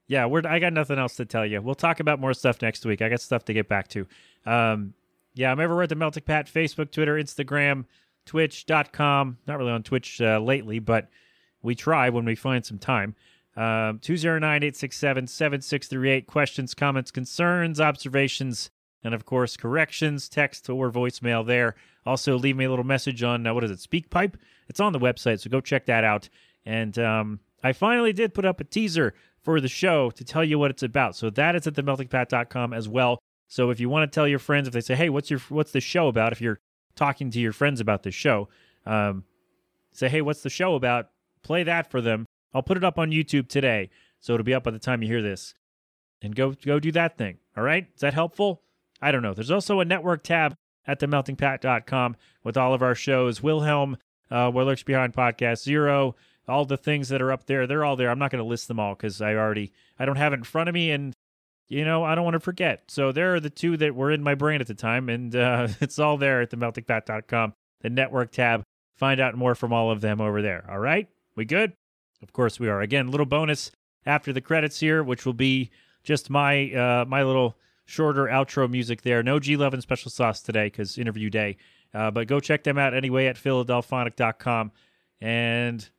Yeah, we're, I got nothing else to tell you. We'll talk about more stuff next week. I got stuff to get back to. Um, yeah, I'm everywhere at the Melting Pat, Facebook, Twitter, Instagram, Twitch.com. Not really on Twitch uh, lately, but we try when we find some time. Um, 209 867 7638. Questions, comments, concerns, observations, and of course, corrections, text or voicemail there. Also, leave me a little message on uh, what is it, SpeakPipe? It's on the website, so go check that out. And um, I finally did put up a teaser for the show to tell you what it's about. So that is at themeltingpat.com as well. So if you want to tell your friends, if they say, "Hey, what's your what's the show about?" If you're talking to your friends about the show, um, say, "Hey, what's the show about?" Play that for them. I'll put it up on YouTube today, so it'll be up by the time you hear this. And go go do that thing. All right? Is that helpful? I don't know. There's also a network tab at themeltingpat.com with all of our shows. Wilhelm, uh, What Lurks Behind Podcast Zero, all the things that are up there. They're all there. I'm not going to list them all because I already I don't have it in front of me, and you know I don't want to forget. So there are the two that were in my brain at the time, and uh, *laughs* it's all there at themeltingpat.com, the network tab. Find out more from all of them over there. All right, we good? Of course we are. Again, little bonus after the credits here, which will be just my uh, my little shorter outro music there. No G Love and special sauce today because interview day. Uh, but go check them out anyway at philadelphonic.com. And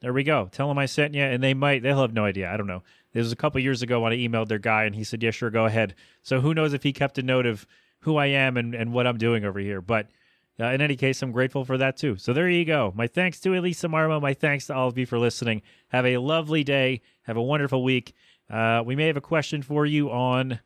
there we go. Tell them I sent you, and they might, they'll have no idea. I don't know. This was a couple years ago when I emailed their guy, and he said, Yeah, sure, go ahead. So who knows if he kept a note of who I am and, and what I'm doing over here. But uh, in any case, I'm grateful for that too. So there you go. My thanks to Elesa Marmo. My thanks to all of you for listening. Have a lovely day. Have a wonderful week. Uh, we may have a question for you on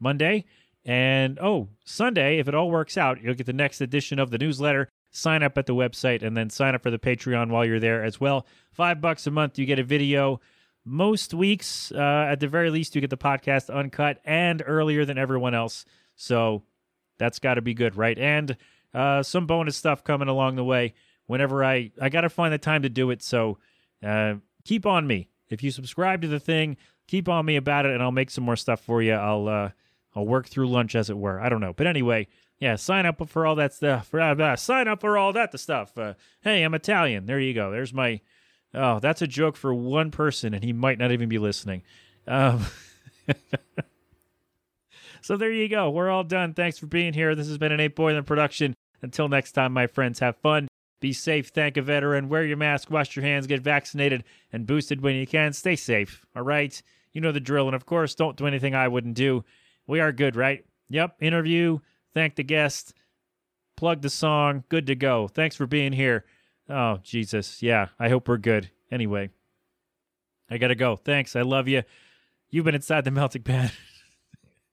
Monday. And oh, Sunday, if it all works out, you'll get the next edition of the newsletter. Sign up at the website and then sign up for the Patreon while you're there as well. Five bucks a month, you get a video. Most weeks, uh, at the very least, you get the podcast uncut and earlier than everyone else. So that's got to be good, right? And uh, some bonus stuff coming along the way. Whenever I I got to find the time to do it. So uh, keep on me. If you subscribe to the thing, keep on me about it, and I'll make some more stuff for you. I'll uh, I'll work through lunch, as it were. I don't know, but anyway, yeah, sign up for all that stuff. Sign up for all that the stuff. Uh, hey, I'm Italian. There you go. There's my. Oh, that's a joke for one person, and he might not even be listening. Um, *laughs* so there you go. We're all done. Thanks for being here. This has been an Eight Boiler production. Until next time, my friends, have fun. Be safe. Thank a veteran. Wear your mask. Wash your hands. Get vaccinated and boosted when you can. Stay safe. All right. You know the drill. And of course, don't do anything I wouldn't do. We are good, right? Yep. Interview. Thank the guest. Plug the song. Good to go. Thanks for being here. Oh, Jesus. Yeah. I hope we're good. Anyway, I got to go. Thanks. I love you. You've been inside the melting *laughs* pan.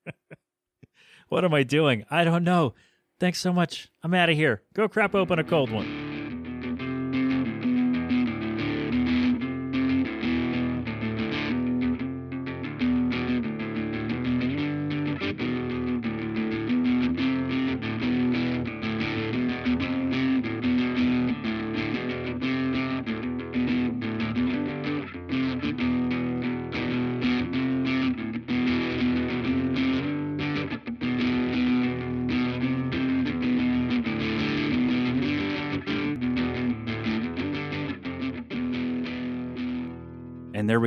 *laughs* what am I doing? I don't know. Thanks so much. I'm out of here. Go crap open a cold one.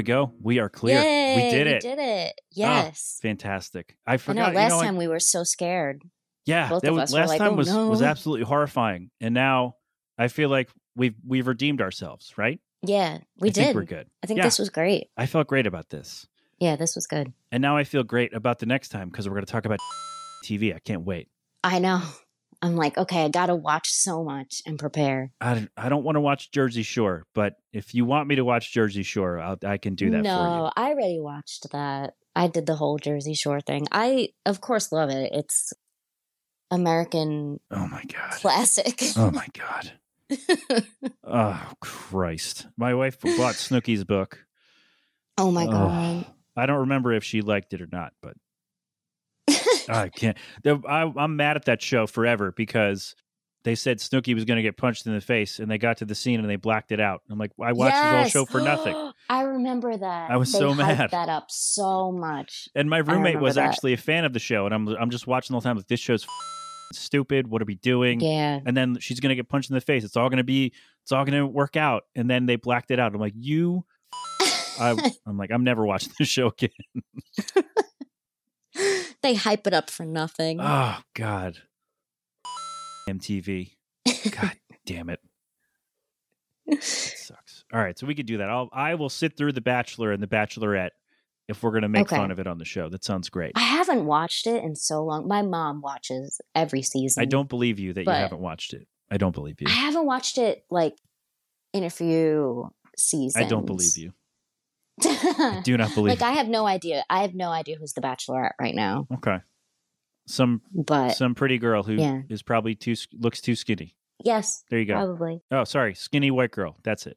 Go. We are clear. Yay, we did it. We did it. Yes. fantastic. I I forgot. know. Last you know, I- time we were so scared. Yeah, Both that of was, us were last like, time "Oh, was was absolutely horrifying, and now I feel like we've we've redeemed ourselves, right? Yeah, we I think did. we're good. I think Yeah. this was great. I felt great about this, Yeah, this was good. and now I feel great about the next time because we're going to talk about *laughs* TV. I can't wait. I know. I'm like, okay, I gotta watch so much and prepare. I don't, I don't want to watch Jersey Shore, but if you want me to watch Jersey Shore, I'll, I can do that no, for you. I already watched that. I did the whole Jersey Shore thing. I, of course, love it. It's American Oh my god. classic. Oh my god. *laughs* Oh Christ. My wife bought Snooki's book. oh my god. I don't remember if she liked it or not, but I can't. I, I'm mad at that show forever because they said Snooki was going to get punched in the face, and they got to the scene and they blacked it out. I'm like, I watched the whole show for nothing. *gasps* I remember that. I was They so mad. that up so much. And my roommate was that. actually a fan of the show, and I'm I'm just watching the whole time. Like, this show's stupid. What are we doing? Yeah. And then she's going to get punched in the face. It's all going to be. It's all going to work out. And then they blacked it out. I'm like, you. I, *laughs* I'm like, I'm never watching this show again. *laughs* *laughs* they hype it up for nothing. Oh God. MTV. God *laughs* damn it. It sucks. All right, so we could do that. I'll I will sit through The Bachelor and The Bachelorette if we're gonna make Okay. fun of it on the show. That sounds great. I haven't watched it in so long. My mom watches every season. I don't believe you that you haven't watched it. I don't believe you. I haven't watched it like in a few seasons. I don't believe you. I do not believe like I have no idea. I have no idea who's the Bachelorette right now. Okay. Some But some pretty girl who is Yeah. probably too looks too skinny. yes, There you go. probably. Oh, sorry, skinny white girl. That's it.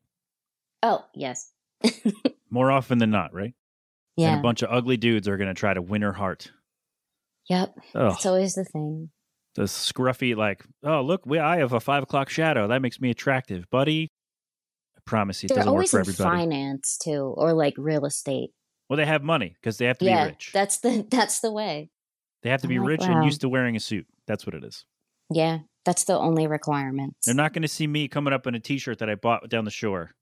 Oh yes, *laughs* More often than not, right? Yeah. And a bunch of ugly dudes are gonna try to win her heart. Yep. It's always the thing. the scruffy like oh look we i have a five o'clock shadow that makes me attractive buddy promise you it They're doesn't work for everybody. finance too, or like real estate. well they have money because they have to yeah, be rich. that's the *laughs* that's the way. they have to I'm be like, rich and used to wearing a suit. That's what it is. Yeah, that's the only requirement. they're not going to see me coming up in a t-shirt that i bought down the shore.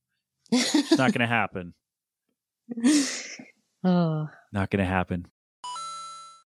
It's not going *laughs* to happen. *laughs* Oh, not going to happen